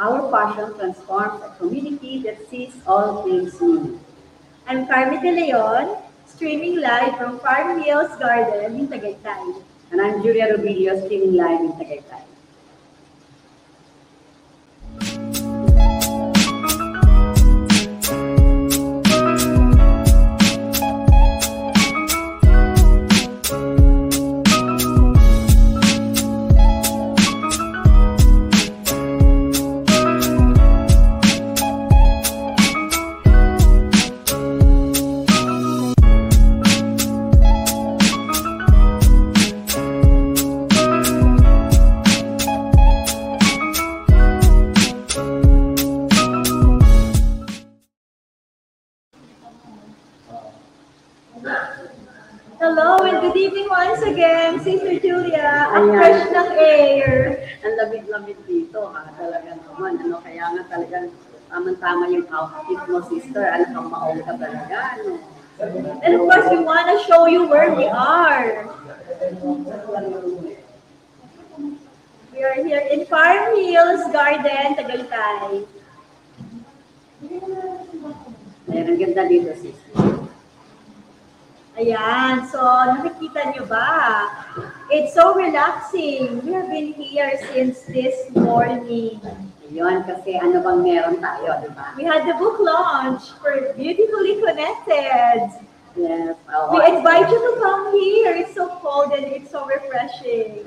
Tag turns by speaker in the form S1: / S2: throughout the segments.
S1: Our passion transforms a community that sees all things new.
S2: I'm Carmen De Leon, streaming live from Farm Hills Garden in Tagaytay.
S1: And I'm Julia Rubilio, streaming live in Tagaytay. Maong ka talaga, ano?
S2: And of course, we want to show you where we are. We are here in Farm Hills Garden, Tagaytay.
S1: Ayan, ang ganda dito, sister.
S2: Ayan, so nakikita nyo ba? It's so relaxing. We have been here since this morning.
S1: Ayun, kasi ano bang meron tayo, di ba?
S2: We had the book launch for Beautifully Connected.
S1: Yes. oo.
S2: We invite you to come here. It's so cold and it's so refreshing.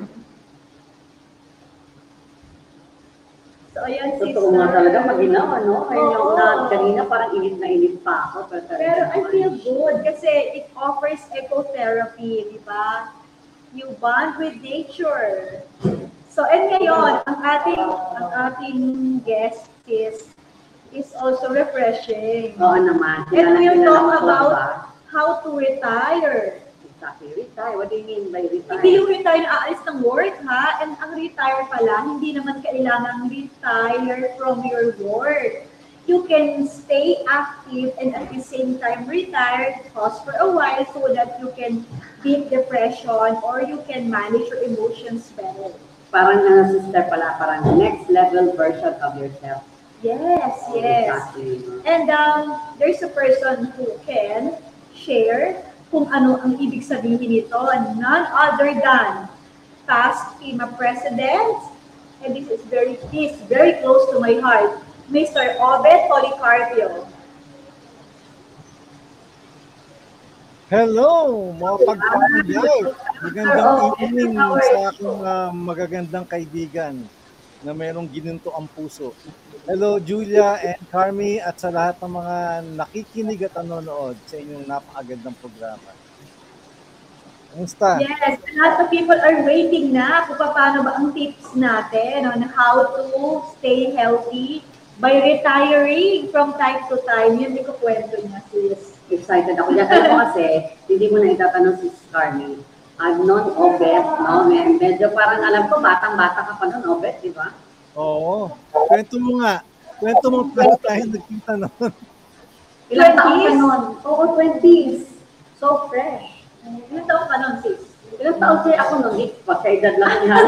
S2: So, ayan,
S1: Totoo nga
S2: sister.
S1: talaga mag-inaw, ano? Kaya yung na, kanina parang init na init pa ako. Pero,
S2: Pero I feel good kasi it offers ecotherapy, di ba? You bond with nature. So, and ngayon, ang ating, ang ating guest is is also refreshing.
S1: Oo naman.
S2: And we'll talk about
S1: ba?
S2: how to retire.
S1: Exactly. Retire. What do you mean by retire?
S2: Hindi yung retire na aalis ng work, ha? And ang retire pala, hindi naman kailangan retire from your work. You can stay active and at the same time retire, pause for a while so that you can beat depression or you can manage your emotions better.
S1: Parang ano, sister pala, parang next level version of yourself.
S2: Yes, yes.
S1: Exactly.
S2: And um, there's a person who can share kung ano ang ibig sabihin nito, none other than past FEMA President, and this is very, this very close to my heart, Mr. Obed Policarpio.
S3: Hello, mga pagpapagay. Magandang evening sa aking ah, magagandang kaibigan na mayroong gininto ang puso. Hello, Julia and Carmi at sa lahat ng mga nakikinig at nanonood sa inyong napakagandang programa. Kumusta?
S2: Yes, a lot of people are waiting na kung paano ba ang tips natin on how to stay healthy by retiring from time to time. Yun yung kwento niya, sis.
S1: Excited ako dyan. Alam mo kasi, hindi mo na itatanong si Carmen. I've known Obet, no? Med- Medyo parang alam ko, batang-bata ka pa noon, Obet, di ba?
S3: Oo. Kwento mo nga. Kwento mo paano tayo nagkita noon.
S1: Ilang taon ka
S2: 20s?
S1: noon? Oo, 20s. So fresh.
S2: Ilang taon ka nun, sis?
S1: Ilang taon kaya ako noon? Eh, Pagkaedad lang yan.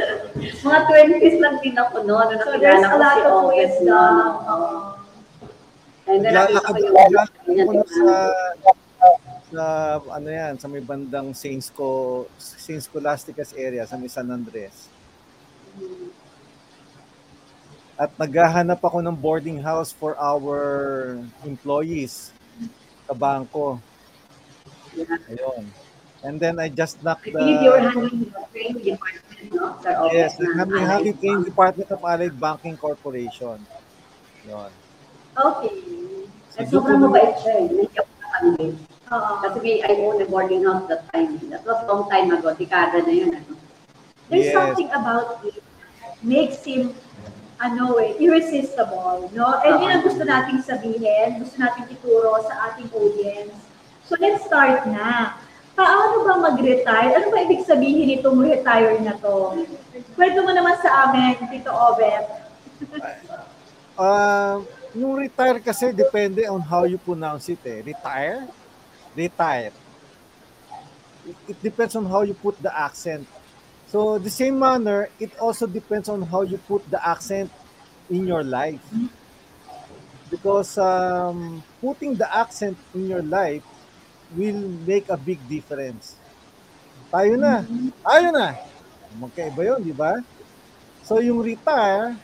S1: Mga 20s lang din ako noon.
S2: So there's a lot
S1: si
S2: of
S1: Obet
S2: wisdom.
S1: noon. Oo. And then, nakita
S3: Naglalakad ako sa sa ano yan, sa may bandang Saint Sco Saint Scholastica's area sa may San Andres. At naghahanap ako ng boarding house for our employees sa bangko. Ayun. And then I just knocked
S1: I believe you're
S3: the...
S1: handling the training department, no?
S3: Yes, I'm having
S1: Bank.
S3: training department of Allied Banking Corporation. Yun.
S2: Okay.
S1: At
S3: So,
S1: sobrang mabait siya eh. Hindi ako natanggit.
S2: Oo.
S1: Kasi may I own a boarding house that time. That was long time ago. Dekada na yun. Ano?
S2: There's
S3: Yes.
S2: something about it makes him ano eh, irresistible, no? And yun ang gusto nating sabihin, gusto nating ituro sa ating audience. So let's start na. Paano ba mag-retire? Ano ba ibig sabihin itong retire na to? Kwento mo naman sa amin, Tito Obet.
S3: Uh, yung retire kasi depende on how you pronounce it eh. Retire? Retire. It, it depends on how you put the accent. So the same manner, it also depends on how you put the accent in your life. Because um, putting the accent in your life will make a big difference. Tayo na. Tayo na. Magkaiba yun, di ba? So yung retire,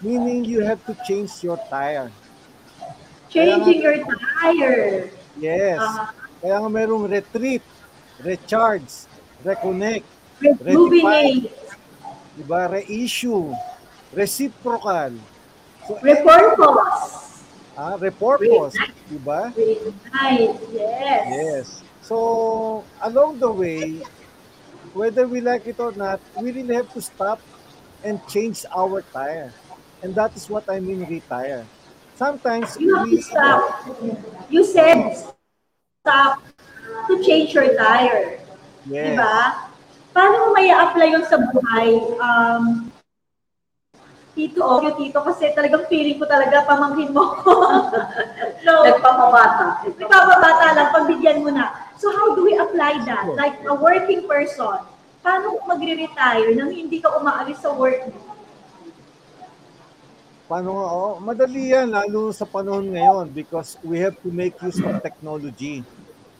S3: meaning you have to change your tire.
S2: Changing your tire.
S3: Yes.
S2: Ah,
S3: Kaya nga merong retreat, recharge, reconnect,
S2: rejuvenate,
S3: di ba? Reissue, reciprocal, so,
S2: repurpose,
S3: ah, repurpose, di ba?
S2: reignite, yes.
S3: Yes. So, along the way, whether we like it or not, we really have to stop and change our tire. And that is what I mean retire. Sometimes
S2: You have
S3: we
S2: to stop. You said stop to change your tire.
S3: yes.
S2: Diba? Paano mo may apply yun sa buhay? Um, tito, o yung tito, kasi talagang feeling ko talaga pamangkin mo ko. so,
S1: Nagpapabata.
S2: nagpapabata lang, pagbigyan mo na. So how do we apply that? Like a working person, paano kung magre-retire nang hindi ka umaalis sa work mo?
S3: Paano? Oh, madali yan, lalo sa panahon ngayon because we have to make use of technology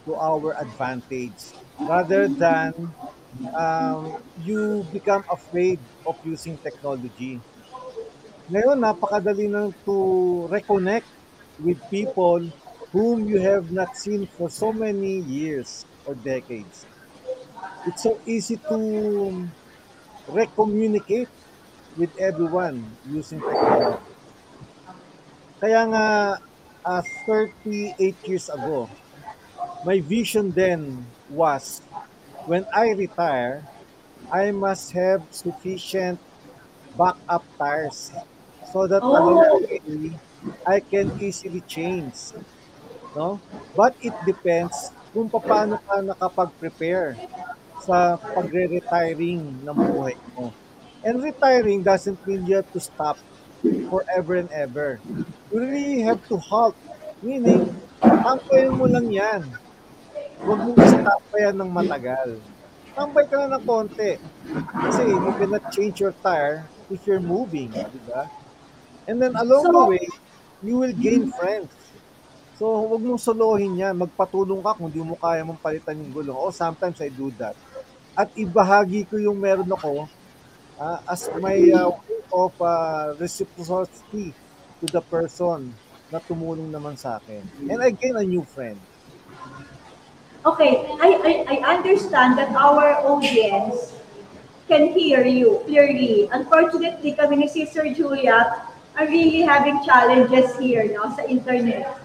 S3: to our advantage rather than um, you become afraid of using technology. Ngayon, napakadali na to reconnect with people whom you have not seen for so many years or decades. It's so easy to recommunicate with everyone using technology. Kaya nga, uh, 38 years ago, my vision then was when I retire, I must have sufficient backup tires so that
S2: Oh.
S3: along the way, I can easily change. No? But it depends kung paano ka nakapag-prepare sa pagre-retiring ng buhay mo. And retiring doesn't mean you have to stop forever and ever. You really have to halt. Meaning, tambayan mo lang yan. Huwag mo stop pa yan ng matagal. Tambay ka na ng konti. Kasi you cannot change your tire if you're moving. Di ba? And then along the
S2: So-
S3: way, you will gain friends. So, huwag mong solohin yan. Magpatulong ka kung di mo kaya mong palitan yung gulong. Oh, sometimes I do that. At ibahagi ko yung meron ako ah, as my uh, of uh, reciprocity to the person na tumulong naman sa akin. And I gain a new friend.
S2: Okay, I, I, I understand that our audience can hear you clearly. Unfortunately, kami ni Sister Julia are really having challenges here no, sa internet.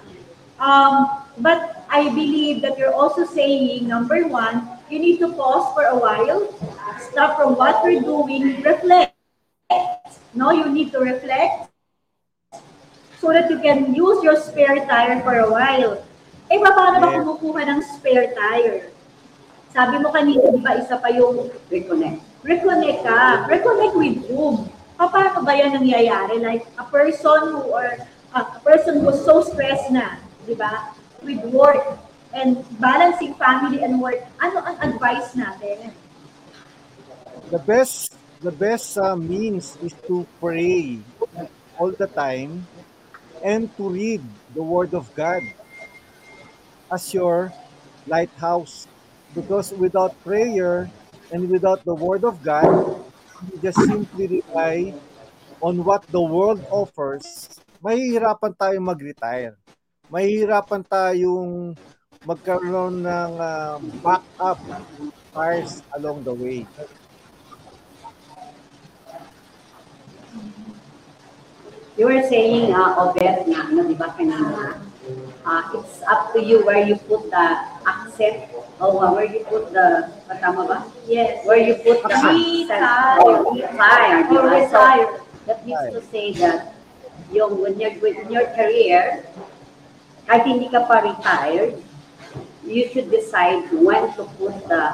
S2: Um, but I believe that you're also saying, number one, you need to pause for a while, stop from what you're doing, reflect. No, you need to reflect so that you can use your spare tire for a while. Eh, paano ba kumukuha ng spare tire? Sabi mo kanina, di ba, isa pa yung
S1: Reconnect.
S2: reconnect ka. Reconnect with whom? Pa- Paano ba yan nangyayari? Like, a person who, or a person who's so stressed na, di ba? With work and balancing family and work. Ano ang advice natin?
S3: The best the best uh, means is to pray all the time and to read the word of God as your lighthouse because without prayer and without the word of God we just simply rely on what the world offers, mahihirapan tayong mag-retire. Mahihirapan tayong magkaroon ng uh, backup cars along the way.
S1: You were saying, uh, Obet, na ano, di ba kanina, uh, it's up to you where you put the accent or where you put the, tama ba?
S2: Yes.
S1: Where you put the accent or retire. di ba? So, that means to say that yung when you're in your career, kahit hindi ka pa retired, you should decide when to put the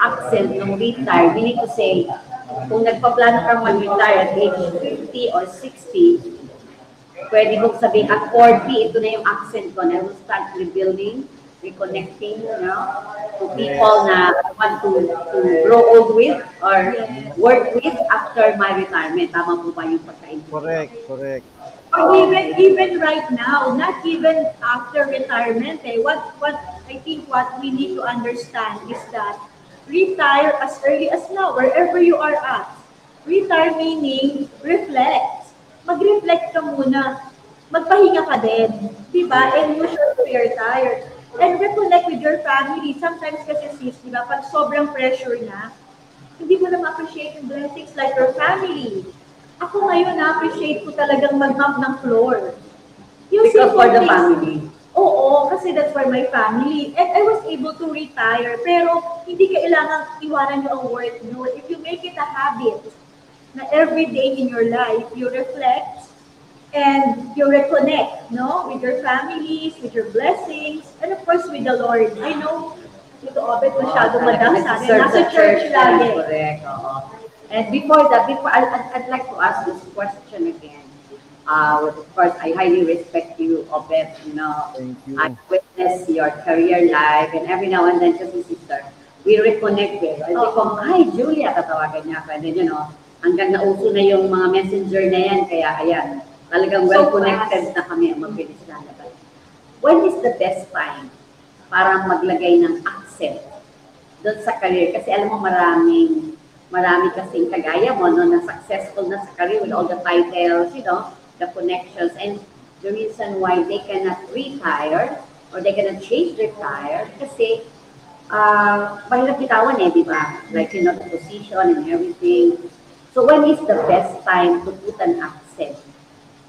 S1: accent ng retire. Meaning to say, kung nagpaplano kang mag-retire at age 50 or 60, pwede mong sabihin, at 40, ito na yung accent ko, na will start rebuilding, reconnecting, you know, to people na want to, to grow old with or work with after my retirement. Tama po ba yung pagkain?
S3: Correct, correct.
S2: Or even even right now, not even after retirement. Eh, what what I think what we need to understand is that retire as early as now, wherever you are at. Retire meaning reflect. Mag-reflect ka muna. Magpahinga ka din. Diba? And you should be retired. And reconnect with your family. Sometimes kasi sis, di ba, pag sobrang pressure na, hindi mo na ma-appreciate yung blessings like your family. Ako ngayon, na-appreciate ko talagang mag-map ng floor. Yung
S1: Because for the family.
S2: Oo, kasi that's for my family. And I was able to retire. Pero hindi kailangan iwanan nyo ang work nyo. If you make it a habit na every day in your life, you reflect and you reconnect, no? With your families, with your blessings, and of course with the Lord. I know, ito Obet, masyado
S1: Oo,
S2: madam sa akin. Nasa
S1: sa
S2: church lagi.
S1: Correct, oo. And before that, before, I'd, I'd, I'd like to ask this question again. Uh, of course, I highly respect you, Obet, you know.
S3: Thank you.
S1: I witness your career life and every now and then, just sister, we reconnect with. Hindi ko, hi, Julia, tatawagan niya ako. And then, you know, hanggang nauso na yung mga messenger na yan, kaya ayan, talagang
S2: So
S1: well-connected na kami ang mabilis lalabas. When is the best time para maglagay ng accent doon sa career? Kasi alam mo, maraming, marami kasing kagaya mo, no, na successful na sa career with all the titles, you know, the connections, and the reason why they cannot retire or they cannot change their tire kasi uh, mahirap bitawan eh, di ba? Like, you know, position and everything. So when is the best time to put an accent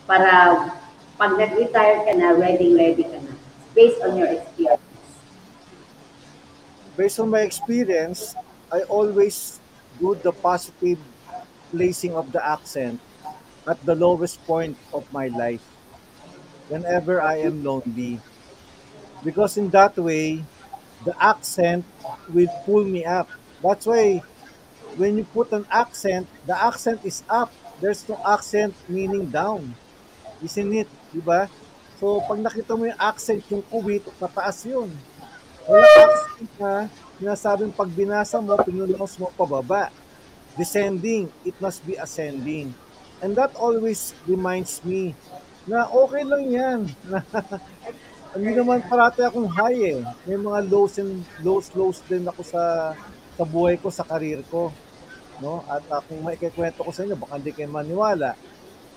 S1: para pag nag-retire ka na, ready-ready ka na? Based on your experience.
S3: Based on my experience, I always do the positive placing of the accent at the lowest point of my life whenever I am lonely. Because in that way, the accent will pull me up. That's why when you put an accent, the accent is up. There's no accent meaning down. Isn't it? Diba? So, pag nakita mo yung accent, yung kuwit, pataas yun. Wala accent na sinasabing pag binasa mo, pinulungs mo pababa. Descending, it must be ascending. And that always reminds me na okay lang yan. Hindi naman parati akong high eh. May mga lows and lows, lows din ako sa sa buhay ko, sa karir ko. No? At uh, kung may ikikwento ko sa inyo, baka hindi kayo maniwala.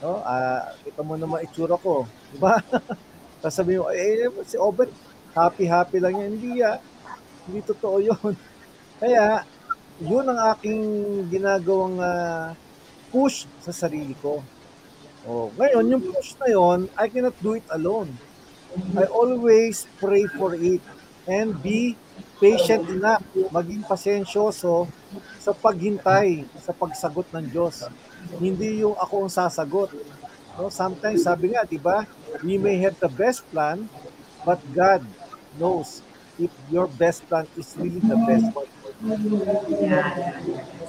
S3: No? Ah, kita mo naman itsura ko. Di ba? Tapos sabi mo, eh, si Obet, happy-happy lang yan. Hindi ah. Hindi totoo yun. Kaya, yun ang aking ginagawang ah, push sa sarili ko. Oh, ngayon, yung push na yon, I cannot do it alone. I always pray for it and be patient enough, maging pasensyoso sa paghintay sa pagsagot ng Diyos. Hindi yung ako ang sasagot. No, sometimes sabi nga, 'di ba? We may have the best plan, but God knows if your best plan is really the best one.
S1: Yeah.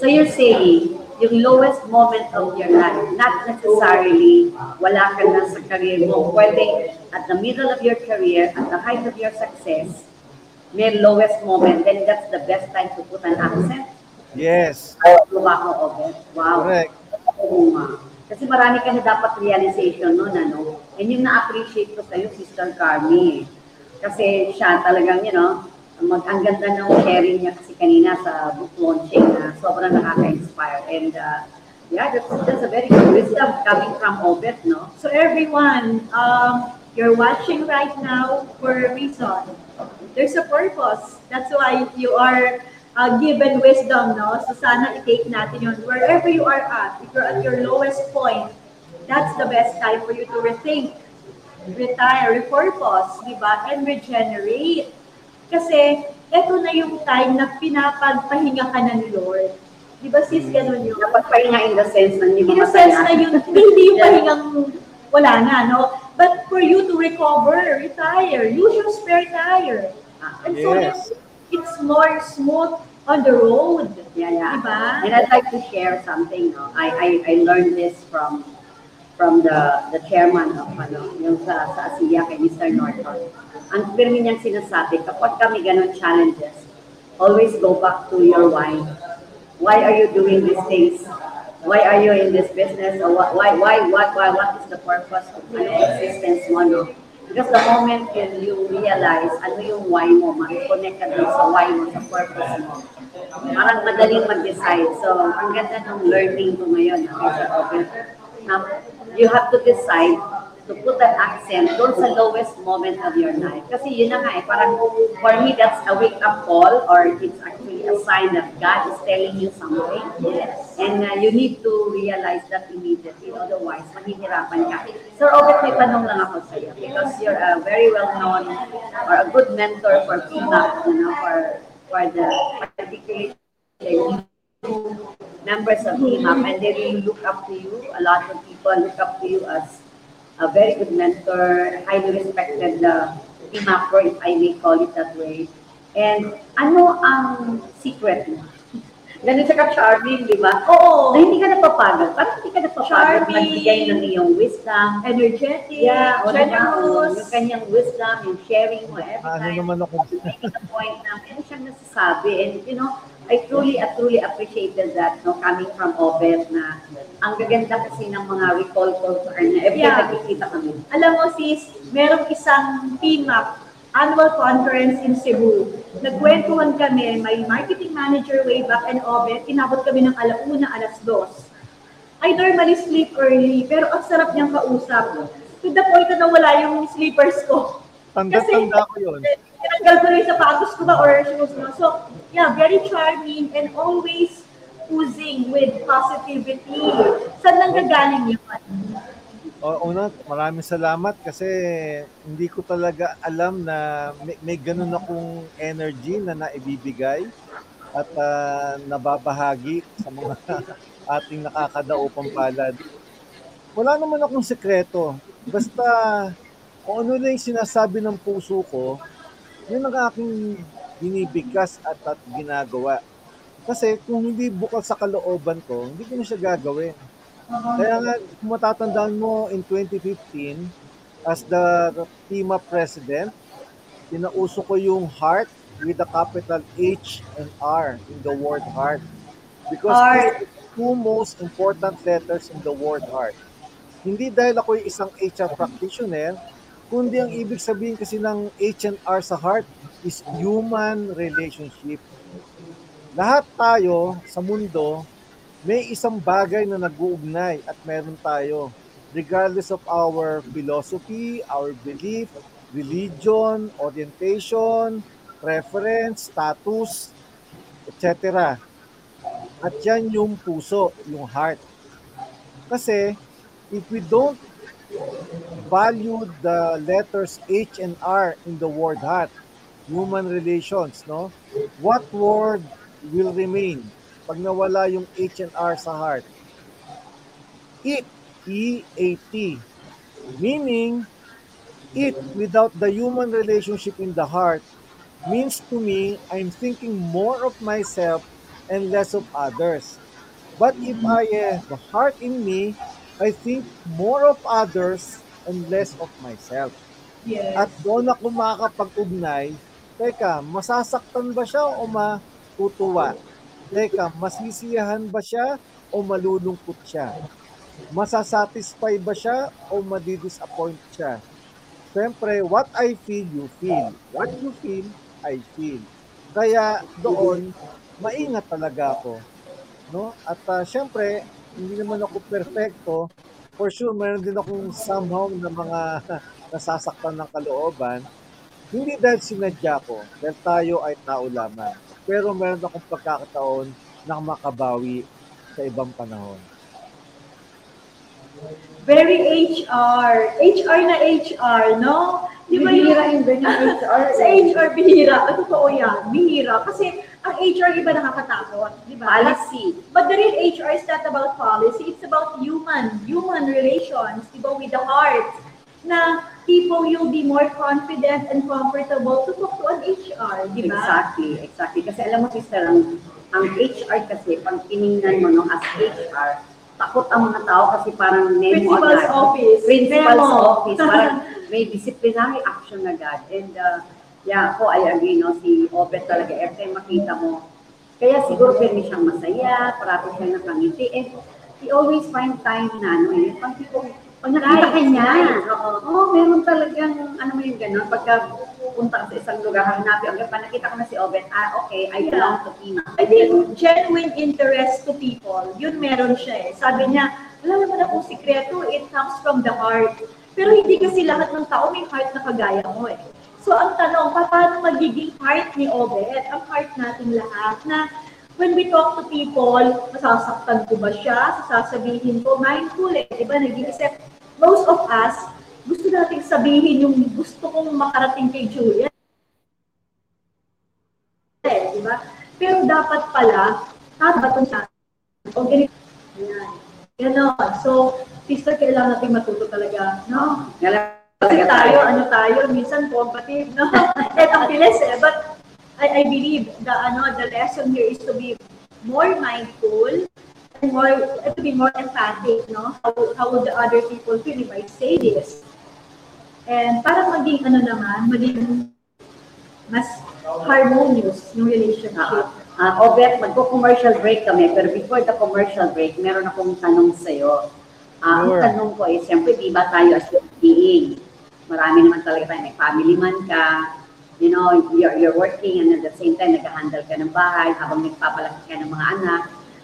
S1: So you're saying, yung lowest moment of your life, not necessarily wala ka na sa career mo. Pwede at the middle of your career, at the height of your success, may lowest moment, then that's the best time to put an accent.
S3: Yes,
S1: Diba ako, Obet? Wow.
S3: correct.
S1: Oo nga. Kasi marami ka na dapat realization nun, ano? And yung na-appreciate ko sa'yo, Sister Carmi. Kasi siya talagang, you know, mag ang ganda ng sharing niya kasi kanina sa book launching na sobrang nakaka-inspire. And uh, yeah, that's, that's a very good wisdom coming from Obet, no?
S2: So everyone, um, you're watching right now for a reason. There's a purpose. That's why you are uh, given wisdom, no? So sana i-take natin yun. Wherever you are at, if you're at your lowest point, that's the best time for you to rethink, retire, repurpose, di ba? And regenerate. Kasi eto na yung time na pinapagpahinga ka ni Lord. Di ba sis, ganun yun?
S1: Napagpahinga in the sense na hindi
S2: In a sense na yun, hindi yung pahingang wala na, no? But for you to recover, retire, use your spare tire. And so
S3: Yes.
S2: that it's more smooth on the road.
S1: Yeah, yeah.
S2: Diba?
S1: And I'd like to share something. No? I, I, I learned this from from the the chairman of ano, yung sa, sa ASEA kay Mr. Norton. Ang pirmi niyang sinasabi, kapag kami ganun challenges, always go back to your why. Why are you doing these things? Why are you in this business? Or what, why, why, what, why, what is the purpose of ano, existence mo, no? Because the moment you, realize ano yung why mo, ma-connect ka dun sa why mo, sa purpose mo, parang madaling mag-decide. So, ang ganda ng learning ko ngayon, okay, open. Um, you have to decide to put an accent doon sa lowest moment of your life. Kasi yun na nga eh, parang for me, that's a wake-up call or it's actually a sign that God is telling you something.
S2: Yes.
S1: And uh, you need to realize that immediately. Otherwise, mahihirapan ka. Sir Obet, may tanong lang ako sa iyo because you're a very well-known or a good mentor for PMAC, you know, for, for the particularly members of PMAC and they really look up to you. A lot of people look up to you as a very good mentor, highly respected uh, PMACer, if I may call it that way. And ano ang secret mo? Ganun siya ka-charming, di ba?
S2: Oo.
S1: Na hindi ka napapagod. Parang hindi ka napapagod
S2: Charming.
S1: magbigay ng iyong wisdom.
S2: Energetic,
S1: Yeah, o diba?
S2: generous.
S1: Yung kanyang wisdom, yung sharing mo every
S3: Ano
S1: time.
S3: naman ako?
S1: Making the point na meron siyang nasasabi. And you know, I truly, I truly appreciated that, no, coming from Obet na ang gaganda kasi ng mga recall calls sa kanya. Every
S2: Yeah.
S1: time nakikita kami.
S2: Alam mo sis, merong isang PMAP annual conference in Cebu. Nagkwentuhan kami, may marketing manager way back and Obet, inabot kami ng alauna, alas dos. I normally sleep early, pero ang sarap niyang kausap. To the point na nawala yung sleepers ko.
S3: Tanda-tanda ko yun.
S2: Tinanggal ko yung sapatos ko ba or shoes ko. So, yeah, very charming and always oozing with positivity. Saan lang gagaling yun?
S3: O, una, maraming salamat kasi hindi ko talaga alam na may, may ganun akong energy na naibibigay at ah, nababahagi sa mga ating nakakadaupang palad. Wala naman akong sekreto. Basta kung ano lang sinasabi ng puso ko, yun ang aking binibigkas at, at ginagawa. Kasi kung hindi bukal sa kalooban ko, hindi ko na siya gagawin. Kaya nga, kung matatandaan mo in 2015, as the TIMA president, pinauso ko yung heart with the capital H and R in the word heart. Because
S2: Heart.
S3: two most important letters in the word heart. Hindi dahil ako yung isang HR practitioner, kundi ang ibig sabihin kasi ng H and R sa heart is human relationship. Lahat tayo sa mundo may isang bagay na nag-uugnay at meron tayo. Regardless of our philosophy, our belief, religion, orientation, preference, status, etc. At yan yung puso, yung heart. Kasi if we don't value the letters H and R in the word heart, human relations, no? What word will remain pag nawala yung H and R sa heart? It, E-A-T. Meaning, it without the human relationship in the heart means to me I'm thinking more of myself and less of others. But if I have the heart in me, I think more of others and less of myself.
S2: Yes.
S3: At doon ako makakapag-ugnay, teka, masasaktan ba siya o matutuwa? Teka, masisiyahan ba siya o malulungkot siya? Masasatisfy ba siya o madidisappoint siya? Siyempre, what I feel, you feel. What you feel, I feel. Kaya doon, maingat talaga ako. No? At uh, syempre, hindi naman ako perfecto. For sure, meron din akong somehow na mga nasasaktan ng kalooban. Hindi dahil sinadya ko, dahil tayo ay tao lamang. Pero meron akong pagkakataon na makabawi sa ibang panahon.
S2: Very HR. HR na HR, no? Di ba yung...
S1: Bihira yung HR.
S2: Sa HR, bihira. Totoo yan, bihira. Kasi ang HR, di ba nakakatakot? Di ba?
S1: Policy.
S2: But the real HR is not about policy. It's about human, human relations, di ba, with the heart. Na people you'll be more confident and comfortable to talk to an HR, di ba?
S1: Exactly, exactly. Kasi alam mo, sister, ang, ang HR kasi, pag tinignan mo no, as HR, takot ang mga tao kasi parang memo
S2: Principal's
S1: agad.
S2: office.
S1: Principal's
S2: Memo.
S1: office. Parang may disciplinary action agad. And uh, yeah, ako, I agree, no, si Obet talaga, every time makita mo, kaya siguro pwede siyang masaya, parati siyang nakangiti. And he always find time na, ano, eh, pag tipong, pag nakita ka niya, oo, oh, meron talagang, ano mo yung gano'n, pagka punta ka sa isang lugar, hanapin, okay, pag nakita ko na si Obet, ah, okay, I belong to Pima.
S2: I think genuine interest to people, yun meron siya eh. Sabi niya, wala naman akong sikreto, it comes from the heart. Pero hindi kasi lahat ng tao may heart na kagaya mo eh. So ang tanong, paano magiging heart ni Obet, ang heart natin lahat na when we talk to people, masasaktan ko ba siya? Sasabihin ko, mindful eh. Diba, nag-iisip, most of us, gusto nating sabihin yung gusto kong makarating kay Julia. Eh, di ba? Pero dapat pala, tabatong sa o ganito. Yan. Ganon. So, sister, kailangan natin matuto talaga, no? Kasi tayo, ano tayo, minsan combative, no? At ang bilis eh. But I, I believe the, ano, the lesson here is to be more mindful and more, to be more empathic, no? How, how would the other people feel if I say this? And para maging, ano naman, maging mas harmonious yung relationship.
S1: Ah, Obet, magko-commercial break kami, pero before the commercial break, meron akong tanong sa'yo. Ah, Ang
S3: Sure.
S1: tanong ko is, siyempre, di ba tayo as human being, marami naman talaga tayo, may family man ka, you know, you're, you're working and at the same time, nag-handle ka ng bahay habang nagpapalaki ka ng mga anak.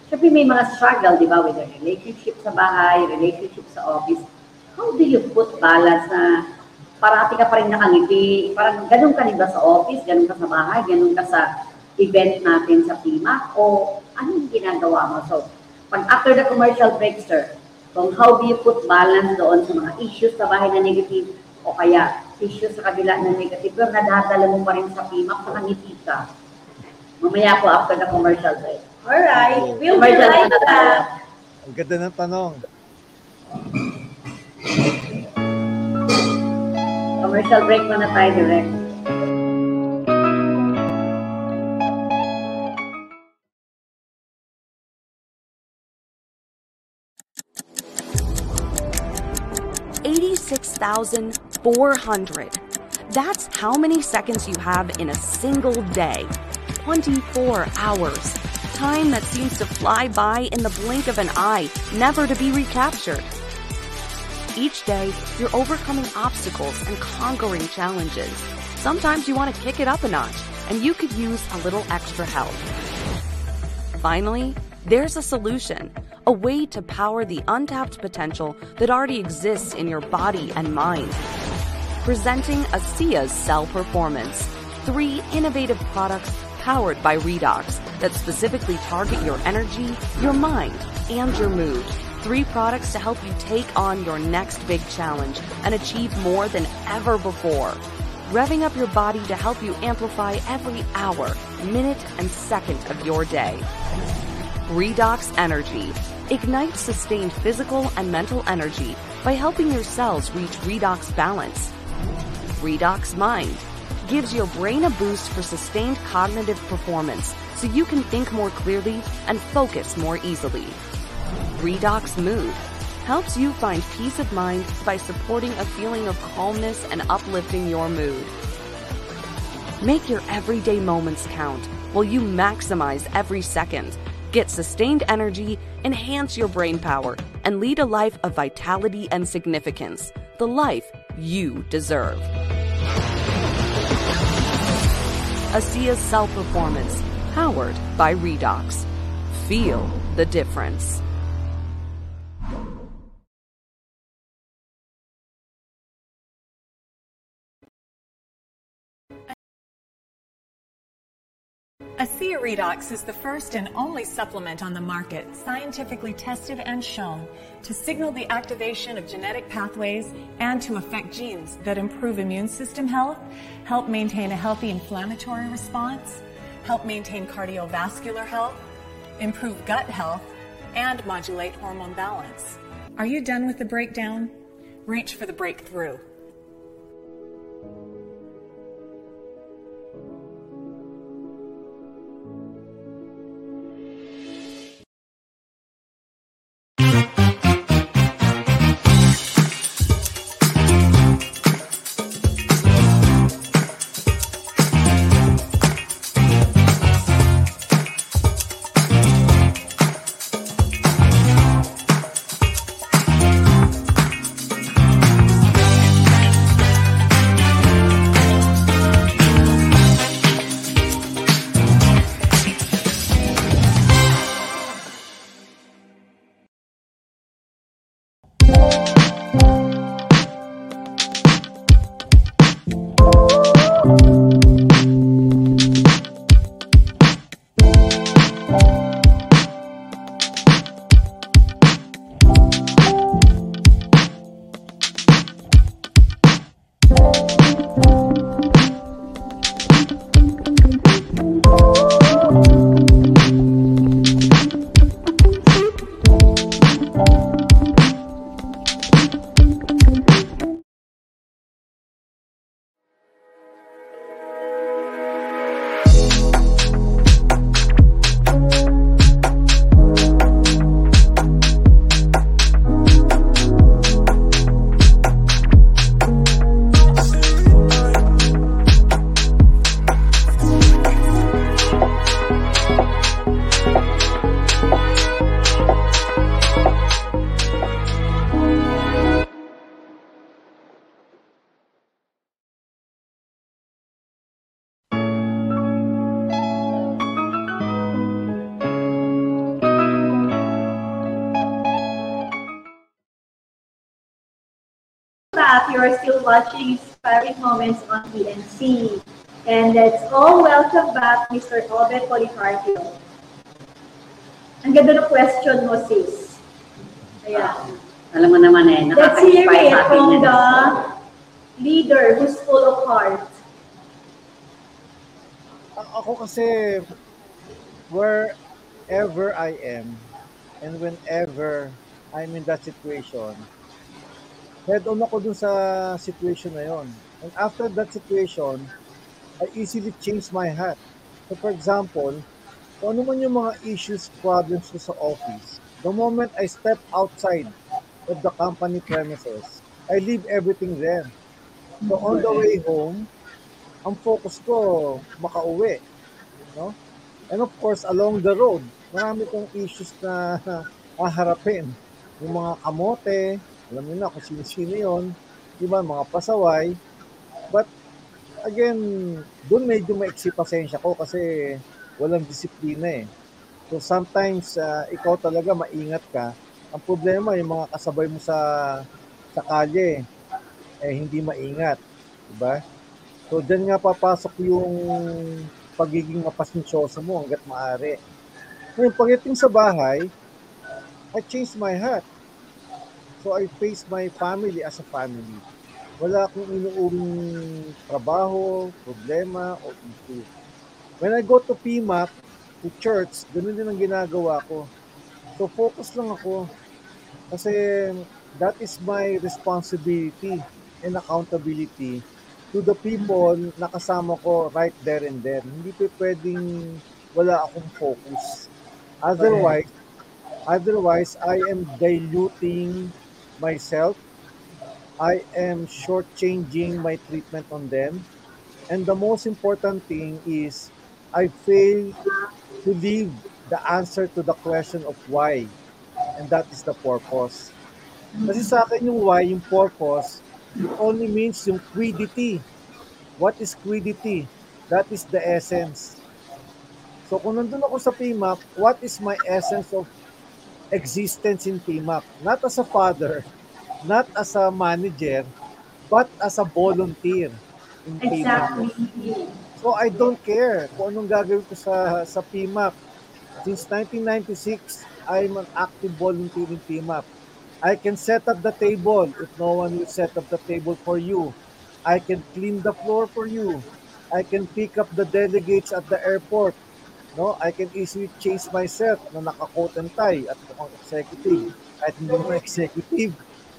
S1: Siyempre, may mga struggle, di ba, with the relationship sa bahay, relationship sa office. How do you put balance na parati ka pa rin nakangiti, parang ganun ka rin ba sa office, ganun ka sa bahay, ganun ka sa event natin sa PIMA, o ano yung ginagawa mo? So, pag after the commercial break, sir, kung how do you put balance doon sa mga issues sa bahay na negative, o kaya issues sa kabila na negative, pero nadadala mo pa rin sa PIMA, nakangiti ka. Mamaya po after the commercial break.
S2: Alright, we'll be right back.
S3: Ang ganda ng tanong.
S1: Commercial break muna tayo direct.
S4: Eighty-six thousand four hundred. That's how many seconds you have in a single day. 24 hours. Time that seems to fly by in the blink of an eye, never to be recaptured. Each day, you're overcoming obstacles and conquering challenges. Sometimes you want to kick it up a notch, and you could use a little extra help. Finally, there's a solution, a way to power the untapped potential that already exists in your body and mind. Presenting ASEA's Cell Performance, three innovative products powered by Redox that specifically target your energy, your mind, and your mood. Three products to help you take on your next big challenge and achieve more than ever before. Revving up your body to help you amplify every hour, minute, and second of your day. Redox Energy ignites sustained physical and mental energy by helping your cells reach redox balance. Redox Mind gives your brain a boost for sustained cognitive performance so you can think more clearly and focus more easily. Redox Mood helps you find peace of mind by supporting a feeling of calmness and uplifting your mood. Make your everyday moments count while you maximize every second. Get sustained energy, enhance your brain power, and lead a life of vitality and significance. The life you deserve. ASEA Cell Performance, powered by Redox. Feel the difference.
S5: ASEA Redox is the first and only supplement on the market scientifically tested and shown to signal the activation of genetic pathways and to affect genes that improve immune system health, help maintain a healthy inflammatory response, help maintain cardiovascular health, improve gut health, and modulate hormone balance. Are you done with the breakdown? Reach for the breakthrough.
S2: Back. You are still watching Inspiring Moments on PNC. And let's all welcome back Mr. Obed Policarpio. Ang ganda ng question mo, sis. Ayan.
S1: Alam mo naman eh,
S2: Let's hear
S1: nakaka-inspire
S2: it from
S1: yan.
S2: the leader who's full of heart.
S3: A- Ako kasi, wherever I am, and whenever I'm in that situation, head on ako dun sa situation na yon. And after that situation, I easily change my hat. So for example, kung ano man yung mga issues, problems ko sa office, the moment I step outside of the company premises, I leave everything there. So on the way home, ang focus ko, makauwi. No? And of course, along the road, marami kong issues na haharapin. Yung mga kamote, alam niyo na kung sino-sino yun, di mga pasaway. But again, doon medyo maiksi pasensya ko kasi walang disiplina eh. So sometimes, ah, ikaw talaga maingat ka. Ang problema, yung mga kasabay mo sa sa kalye, eh hindi maingat. Diba? So, dyan nga papasok yung pagiging mapasensyoso mo hanggat maaari. Ngayon, pagdating sa bahay, I changed my hat. So, I face my family as a family. Wala akong inuuring trabaho, problema, o issue. When I go to PMAC, to church, ganun din ang ginagawa ko. So, focus lang ako. Kasi that is my responsibility and accountability to the people na kasama ko right there and then. Hindi po pwedeng wala akong focus. Otherwise, otherwise I am diluting myself. I am shortchanging my treatment on them. And the most important thing is I fail to leave the answer to the question of why. And that is the purpose. Kasi sa akin yung why, yung purpose, it only means yung quiddity. What is quiddity? That is the essence. So kung nandun ako sa PMAP, what is my essence of existence in PMAP? Not as a father, not as a manager, but as a volunteer in.
S2: Exactly.
S3: So I don't care kung anong gagawin ko sa sa PMAP. Since 1996, I'm an active volunteer in PMAP. I can set up the table if no one will set up the table for you. I can clean the floor for you. I can pick up the delegates at the airport. No, I can easily change myself na naka-coat and tie at mukhang executive. Kahit hindi mo executive.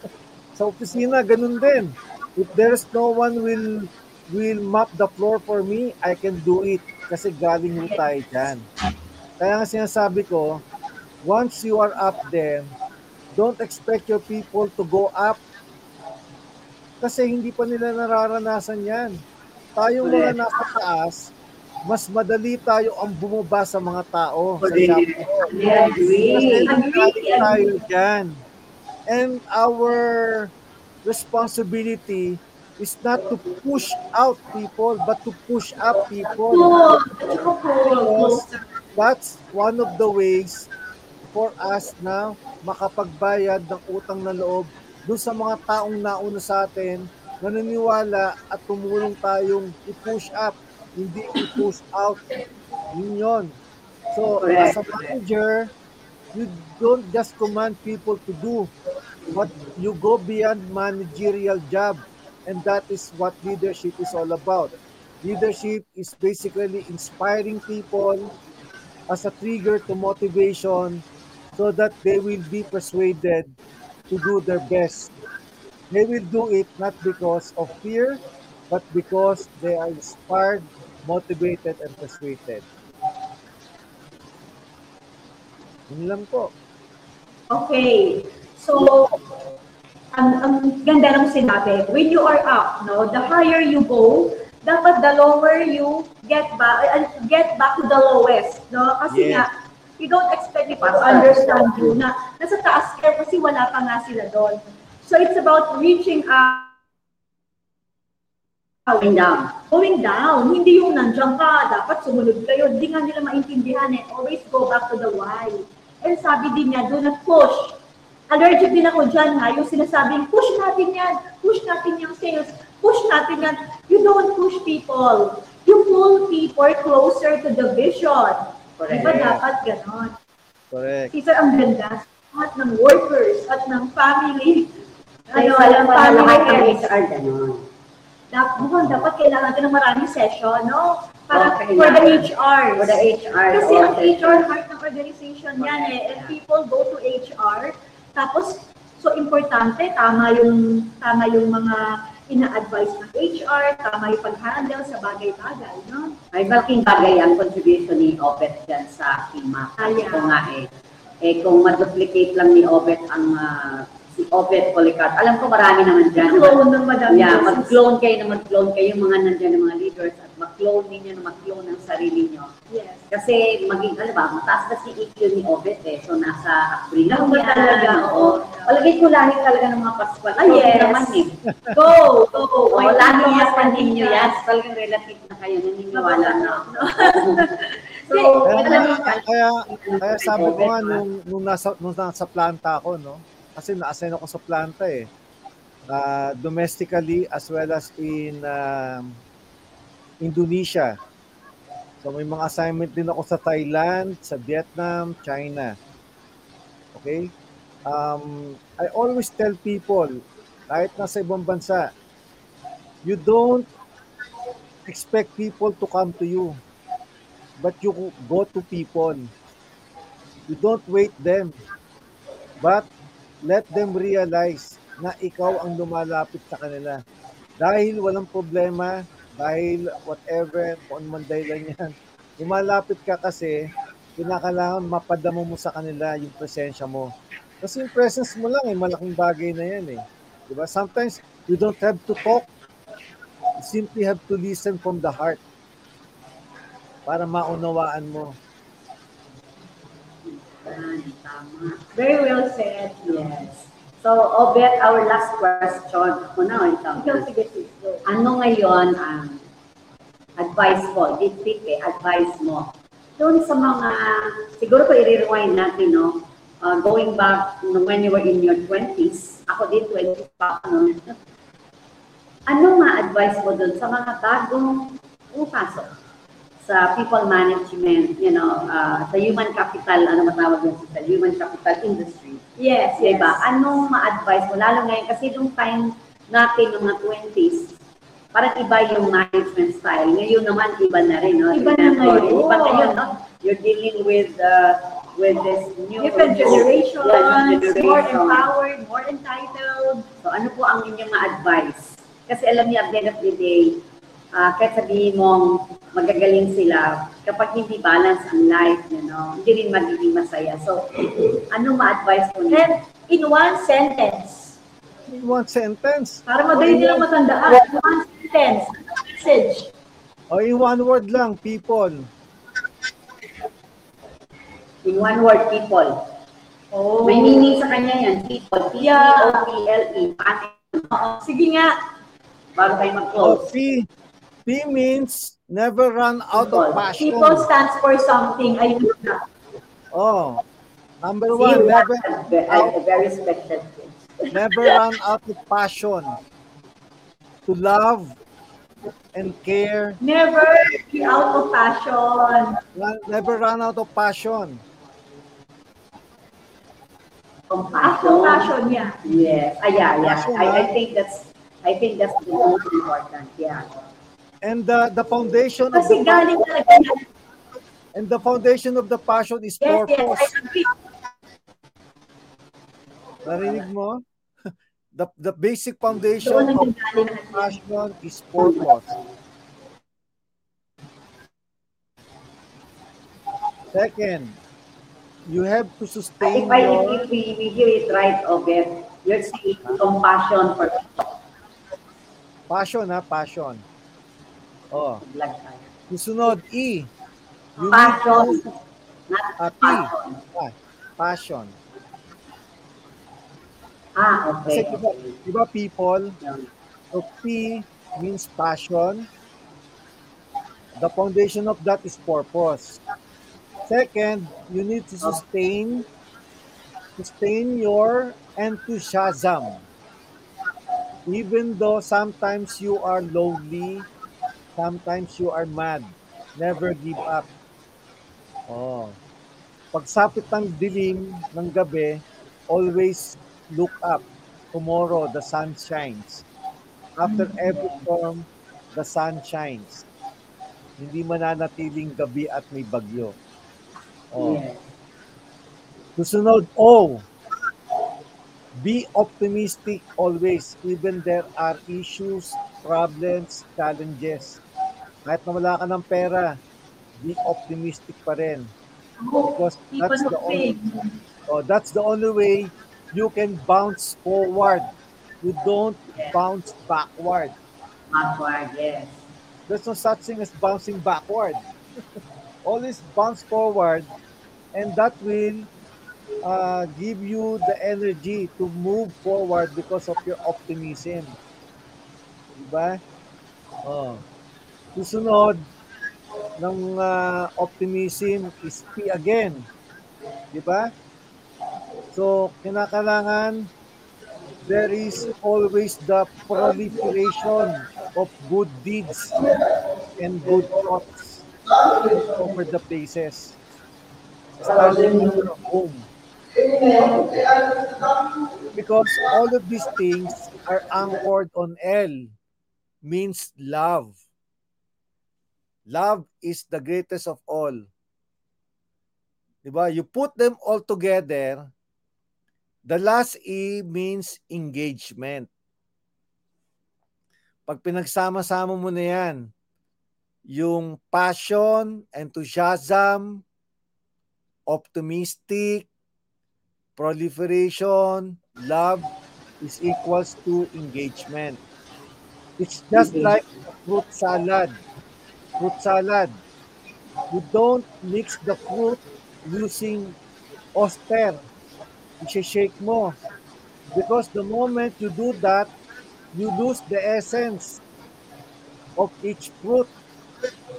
S3: sa opisina, ganun din. If there's no one will will map the floor for me, I can do it. Kasi galing mo tayo dyan. Kaya nga sinasabi ko, once you are up there, don't expect your people to go up kasi hindi pa nila nararanasan yan. Tayong mga nasa taas, mas madali tayo ang bumaba sa mga tao sa shop floor.
S1: I agree.
S3: Kasi tayo dyan. And our responsibility is not to push out people, but to push up people. Because that's one of the ways for us na makapagbayad ng utang na loob doon sa mga taong nauna sa atin, naniniwala at tumulong tayong i-push up, hindi i-push out. Yun yun. So, as a manager, you don't just command people to do, but you go beyond managerial job. And that is what leadership is all about. Leadership is basically inspiring people as a trigger to motivation so that they will be persuaded to do their best. They will do it not because of fear, but because they are inspired, motivated, and persuaded. Yun lang po.
S2: Okay. So, ang, ang ganda ng sinabi, when you are up, no, the higher you go, dapat the lower you get back, uh, get back to the lowest, no? Kasi
S3: Yeah.
S2: nga, you don't expect people to understand you na nasa taas ka kasi wala pa nga sila doon. So, it's about reaching out
S1: Going down.
S2: going down. Hindi yung nandiyan ka, dapat sumunod kayo. Hindi nga nila maintindihan eh. Always go back to the why. And sabi din niya, do not push. Allergic din ako dyan ha, yung sinasabing, push natin yan, push natin yung sales, push natin yan. You don't push people. You pull people closer to the vision.
S1: Correct.
S2: dapat ganon?
S3: Correct.
S2: Isa ang ganda at ng workers at ng family.
S1: Ano, alam mo, ng
S2: heads.
S1: HR ganun.
S2: Dap- mukhang dapat kailangan natin ng maraming session, no? Para
S1: Okay,
S2: for the. HR.
S1: For the HR.
S2: Kasi ang
S1: okay.
S2: HR heart ng organization yan eh. And people go to HR. Tapos, so importante, tama yung, tama yung mga ina-advise ng HR, tama yung pag-handle sa bagay-bagay, no?
S1: Ay, malaking bagay ang contribution ni Obet dyan sa KIMA.
S2: Kaya.
S1: ko nga eh, eh kung ma-duplicate lang ni Obet ang ah, si Obet Policat, alam ko marami naman dyan.
S2: Clone ng madami.
S1: Yeah, mag-clone kayo na mag-clone kayo, yung mga nandyan ng mga leaders, at mag-clone ninyo na mag-clone ng sarili nyo.
S2: Yes.
S1: Kasi maging, ano ba, mataas na si EQ ni Obet eh. So, nasa
S2: ba
S1: yan.
S2: talaga?
S1: Oo. Palagay ko lahi talaga ng mga Pascual.
S2: Ah, yes.
S1: naman eh.
S2: Go! Go!
S1: Ng
S2: yes,
S1: mga pandinyo
S2: yes.
S1: yan. Talagang relative na kayo, naniniwala na ako. so,
S3: Kaya,
S1: alam
S3: kaya, kaya sabi ko nga nung, nung, nasa, nung nasa planta ako, no? Kasi na-assign ako sa planta eh. Uh, domestically as well as in um, Indonesia. So may mga assignment din ako sa Thailand, sa Vietnam, China. Okay? Um, I always tell people, kahit nasa ibang bansa, you don't expect people to come to you but you go to people. You don't wait them, but let them realize na ikaw ang lumalapit sa kanila. Dahil walang problema, dahil whatever, kung ano man dahilan yan, lumalapit ka kasi, kinakailangan mapadamo mo sa kanila yung presensya mo. Kasi yung presence mo lang, eh, malaking bagay na yan eh. Diba? Sometimes, you don't have to talk. You simply have to listen from the heart para maunawaan mo.
S1: Tama.
S2: Very well said.
S1: Yes. So, Obet, our last question. Ako na, ikaw.
S2: Ikaw, sige, sis. Go.
S1: Ano ngayon ang advice mo, di pick eh, advice mo. Doon sa mga, siguro ko i-rewind natin, no? Uh, going back when you were in your 20s, ako din 20s pa ako noon. Ano ma-advise mo doon sa mga bagong pumapasok sa people management, you know, uh, sa human capital, ano matawag yun sa human capital industry?
S2: Yes,
S1: Yes. Diba? Anong ma-advise mo? Lalo ngayon, kasi nung time natin, mga 20s, parang iba yung management style. Ngayon naman, iba na rin, no?
S2: Iba na ngayon.
S1: Iba ngayon, no? You're dealing with, uh, with this new...
S2: different generations,
S1: new
S2: more
S1: generation.
S2: empowered, more entitled.
S1: So, ano po ang inyong ma-advise? Kasi alam niyo, at the end of the day, ah, kahit sabihin mong magagaling sila, kapag hindi balance ang life, you know, hindi rin magiging masaya. So, ano ma-advise po niyo?
S2: And in one sentence,
S3: In one sentence.
S2: para madali nilang matandaan, in one sentence, message.
S3: O in one word lang, people.
S1: In one word, people.
S2: Oh.
S1: May meaning sa kanya yan, people.
S2: Yeah.
S1: P-O-P-L-E.
S2: Oo. Sige nga.
S1: bago tayo mag-close?
S3: P. P means never run out of passion.
S2: People stands for something. Ayun na.
S3: Oh. Number
S1: See,
S3: one, never
S1: that's a, very special thing.
S3: never run out of passion. To love and care.
S2: Never be out of passion.
S3: Run- Never run out of passion.
S1: Compassion.
S2: passion niya.
S1: Yes. Ah, yeah, yeah.
S3: Passion,
S1: I, I think that's I think that's the most important. Yeah.
S3: And the the foundation of
S2: Kasi
S3: the
S2: galing talaga yan.
S3: and the foundation of the passion is
S2: Yes, yes,
S3: purpose.
S2: I agree.
S3: Narinig mo? The the basic foundation of
S2: ang
S3: passion is purpose. Second, you have to sustain
S1: If I
S3: your
S1: if we, we hear it right, okay, you're saying compassion for
S3: passion ha, passion. Oh, susunod E. You
S1: Passion,
S3: need to
S1: not
S3: P.
S1: passion.
S3: Ah, passion.
S1: Ah,
S3: Kasi
S1: okay.
S3: diba, diba people, so P means passion. The foundation of that is purpose. Second, you need to sustain sustain your enthusiasm. Even though sometimes you are lonely, sometimes you are mad, never give up. Oh. Pagsapit ng dilim ng gabi, always look up. Tomorrow the sun shines. After every storm, the sun shines. Hindi mananatiling gabi at may bagyo. Oh.
S1: Yes.
S3: Susunod, O. Be optimistic always, even there are issues, problems, challenges. Kahit na wala ka ng pera, be optimistic pa rin. Because that's the only, oh, that's the only way you can bounce forward. You don't bounce backward.
S1: Backward, yes.
S3: There's no such thing as bouncing backward. Always bounce forward, and that will uh, give you the energy to move forward because of your optimism. Diba? Oh. Susunod ng uh, optimism is P again. Diba? So, kinakailangan there is always the proliferation of good deeds and good thoughts over the places. Starting in your home. Because all of these things are anchored on L, means love. Love is the greatest of all. Diba? You put them all together, the last E means engagement. Pag pinagsama-sama mo na yan, yung passion, enthusiasm, optimistic, proliferation, love is equals to engagement. It's just like a fruit salad. Fruit salad. You don't mix the fruit using oyster. I-shake mo. Because the moment you do that, you lose the essence of each fruit.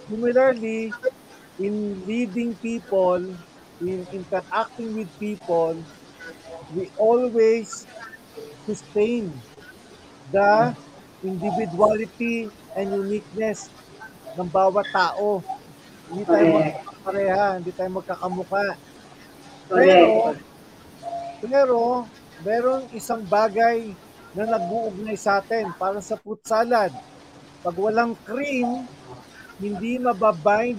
S3: Similarly, in leading people, in interacting with people, we always sustain the individuality and uniqueness ng bawat tao. Hindi tayo
S1: Correct.
S3: magkakapareha, hindi tayo magkakamuka.
S1: Correct.
S3: Pero, merong isang bagay na nag-uugnay sa atin para sa fruit salad. Pag walang cream, hindi mababind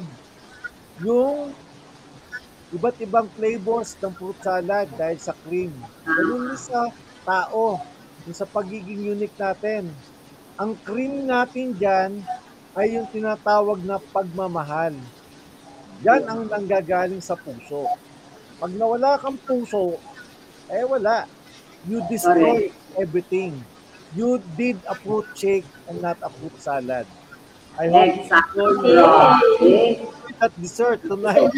S3: yung iba't ibang flavors ng fruit salad dahil sa cream. Ganun din sa tao, sa pagiging unique natin. Ang cream natin dyan ay yung tinatawag na pagmamahal. Yan ang nanggagaling sa puso. Pag nawala kang puso, eh wala. You destroy everything. You did a fruit shake and not a fruit salad. I hope
S1: Exactly. Okay.
S3: at dessert tonight.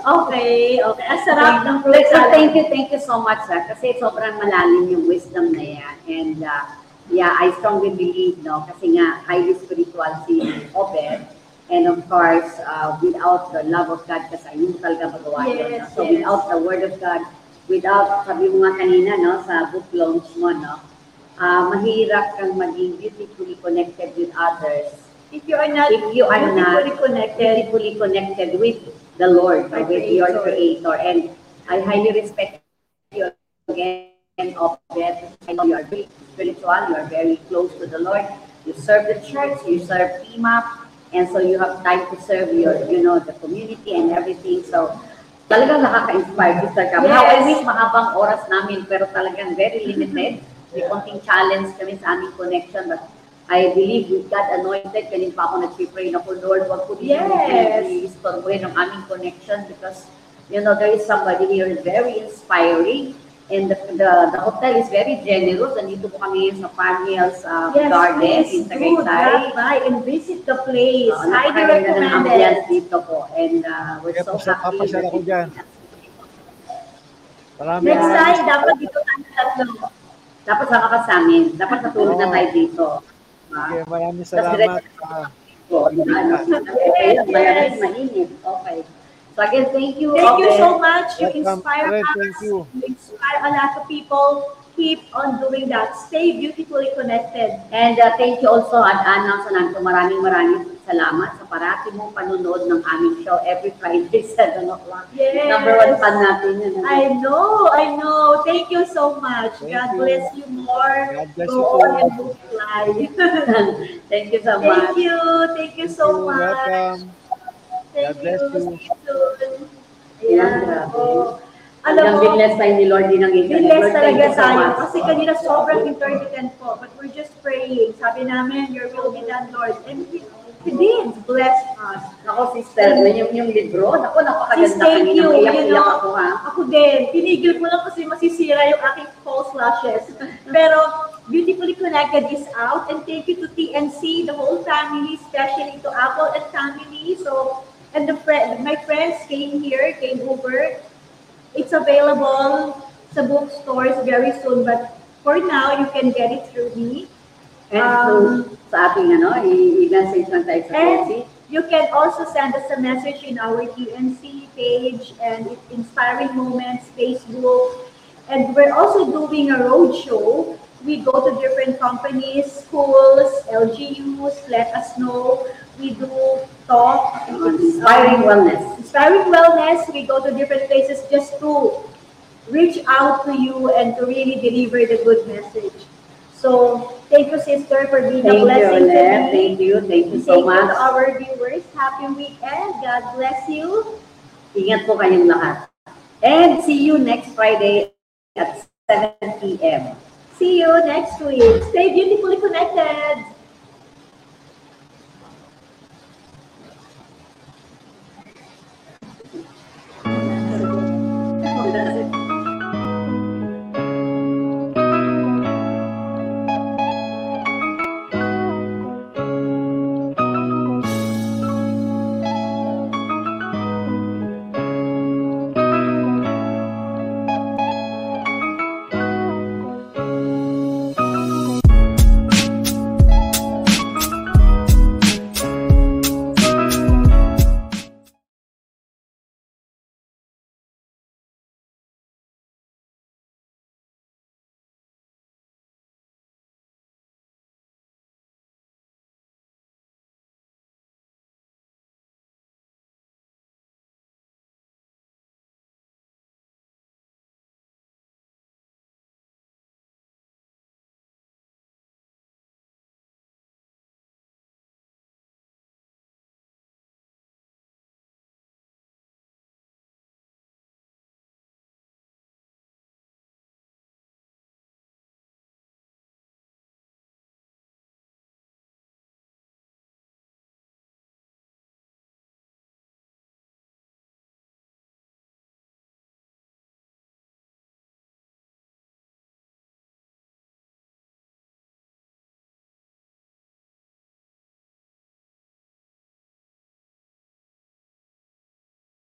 S2: Okay, okay. Ang sarap ng fruit
S1: Thank you,
S2: salad.
S1: thank you, thank you so much, sir. Kasi sobrang malalim yung wisdom na yan. And uh, yeah, I strongly believe, no, kasi nga, highly spiritual si Obed. And of course, uh, without the love of God, kasi yun talaga magawa yun.
S2: Yes,
S1: no? So
S2: yes.
S1: without the word of God, without, sabi mo nga kanina, no, sa book launch mo, no, uh, mahirap kang maging beautifully connected with others
S2: If you are not
S1: if you are not
S2: beautifully connected,
S1: physically connected with the Lord,
S2: My
S1: with your
S2: Creator.
S1: Creator. And I highly respect you again, Obed. I know you are very spiritual, you are very close to the Lord. You serve the church, you serve PMAP, and so you have time to serve your, you know, the community and everything. So, talagang nakaka-inspire, Sister Cam. Now, I
S2: Yes.
S1: wish mahabang oras namin, pero talagang very limited. May konting challenge kami sa aming connection, but I believe with God anointed, kanina pa ako nag-pray na po, Lord, wag po din
S2: Yes.
S1: i-istorbohin ang aming connection because, you know, there is somebody here very inspiring and the, the, the hotel is very generous. Nandito po kami sa Hills uh,
S2: yes,
S1: Garden
S2: please
S1: in Tagaytay.
S2: drop by and visit the place.
S1: Uh,
S2: Highly
S1: napakaganda ng ambience
S2: recommended.
S1: dito po. And uh, we're
S3: Kaya
S1: so
S3: pasya-
S1: happy.
S3: papasyal ako dyan. Maraming
S2: Next
S1: Yeah.
S2: time, dapat dito tayo tatlo.
S1: Dapat sama ka sa amin. Dapat natulog na
S3: Oo.
S1: tayo dito. Uh,
S3: Okay, maraming salamat. ah,
S1: So, ano, okay, malamig, mainit. Okay. So again, thank you.
S2: Thank you so much. You
S3: Welcome,
S2: inspire us.
S3: Thank you.
S2: inspire a lot of people. Keep on doing that. Stay beautifully connected.
S1: And uh, thank you also at Anna Sananto. Maraming maraming salamat sa parati mong panonood ng aming show every Friday, 7 o'clock.
S2: Yes.
S1: Number one fan natin yun. ano?
S2: I know, I know. Thank you so much.
S3: Thank
S2: God
S3: you.
S2: bless you more.
S3: God bless
S2: Go
S3: you
S2: on and multiply.
S1: thank you so
S2: Thank
S1: much.
S2: you. Thank you so
S3: you're
S2: much.
S3: Welcome.
S2: Thank
S3: God bless
S2: you.
S3: you.
S2: You Ayan.
S1: grabe.
S2: Oh.
S1: Alam
S2: mo,
S1: binless tayo ni Lord din ang ito. Thank
S2: talaga
S1: you so
S2: tayo.
S1: much.
S2: Kasi kanina sobrang intermittent po. But we're just praying. Sabi namin, your will be done, Lord. And He, he did bless us.
S1: Ako, sister, yung, yung libro, ako,
S2: Sis,
S1: napakaganda
S2: thank you. You
S1: Iyak-iyak
S2: know,
S1: ako, ha?
S2: ako din. Tinigil ko lang kasi masisira yung aking false lashes. Pero Beautifully Connected is out. And thank you to TNC, the whole family, especially to Apple and family. So, and the friend, my friends came here, came over. It's available sa bookstores very soon. But for now, you can get it through me.
S1: And
S2: Um,
S1: so, sa ating, ano, i-message lang tayo sa
S2: And you can also send us a message in our UNC page and Inspiring Moments Facebook. And we're also doing a road show. We go to different companies, schools, LGUs, let us know. We do talk.
S1: Inspiring Wellness.
S2: Inspiring Wellness, we go to different places just to reach out to you and to really deliver the good message. So, thank you, sister, for being
S1: Thank
S2: a
S1: you,
S2: blessing to
S1: Ulet.
S2: me.
S1: Thank you. Thank you so
S2: Thank you
S1: much.
S2: to our viewers. Happy weekend. God bless you.
S1: Ingat po kayong lahat. And see you next Friday at 7 p.m.
S2: See you next week. Stay beautifully connected.
S1: Gracias.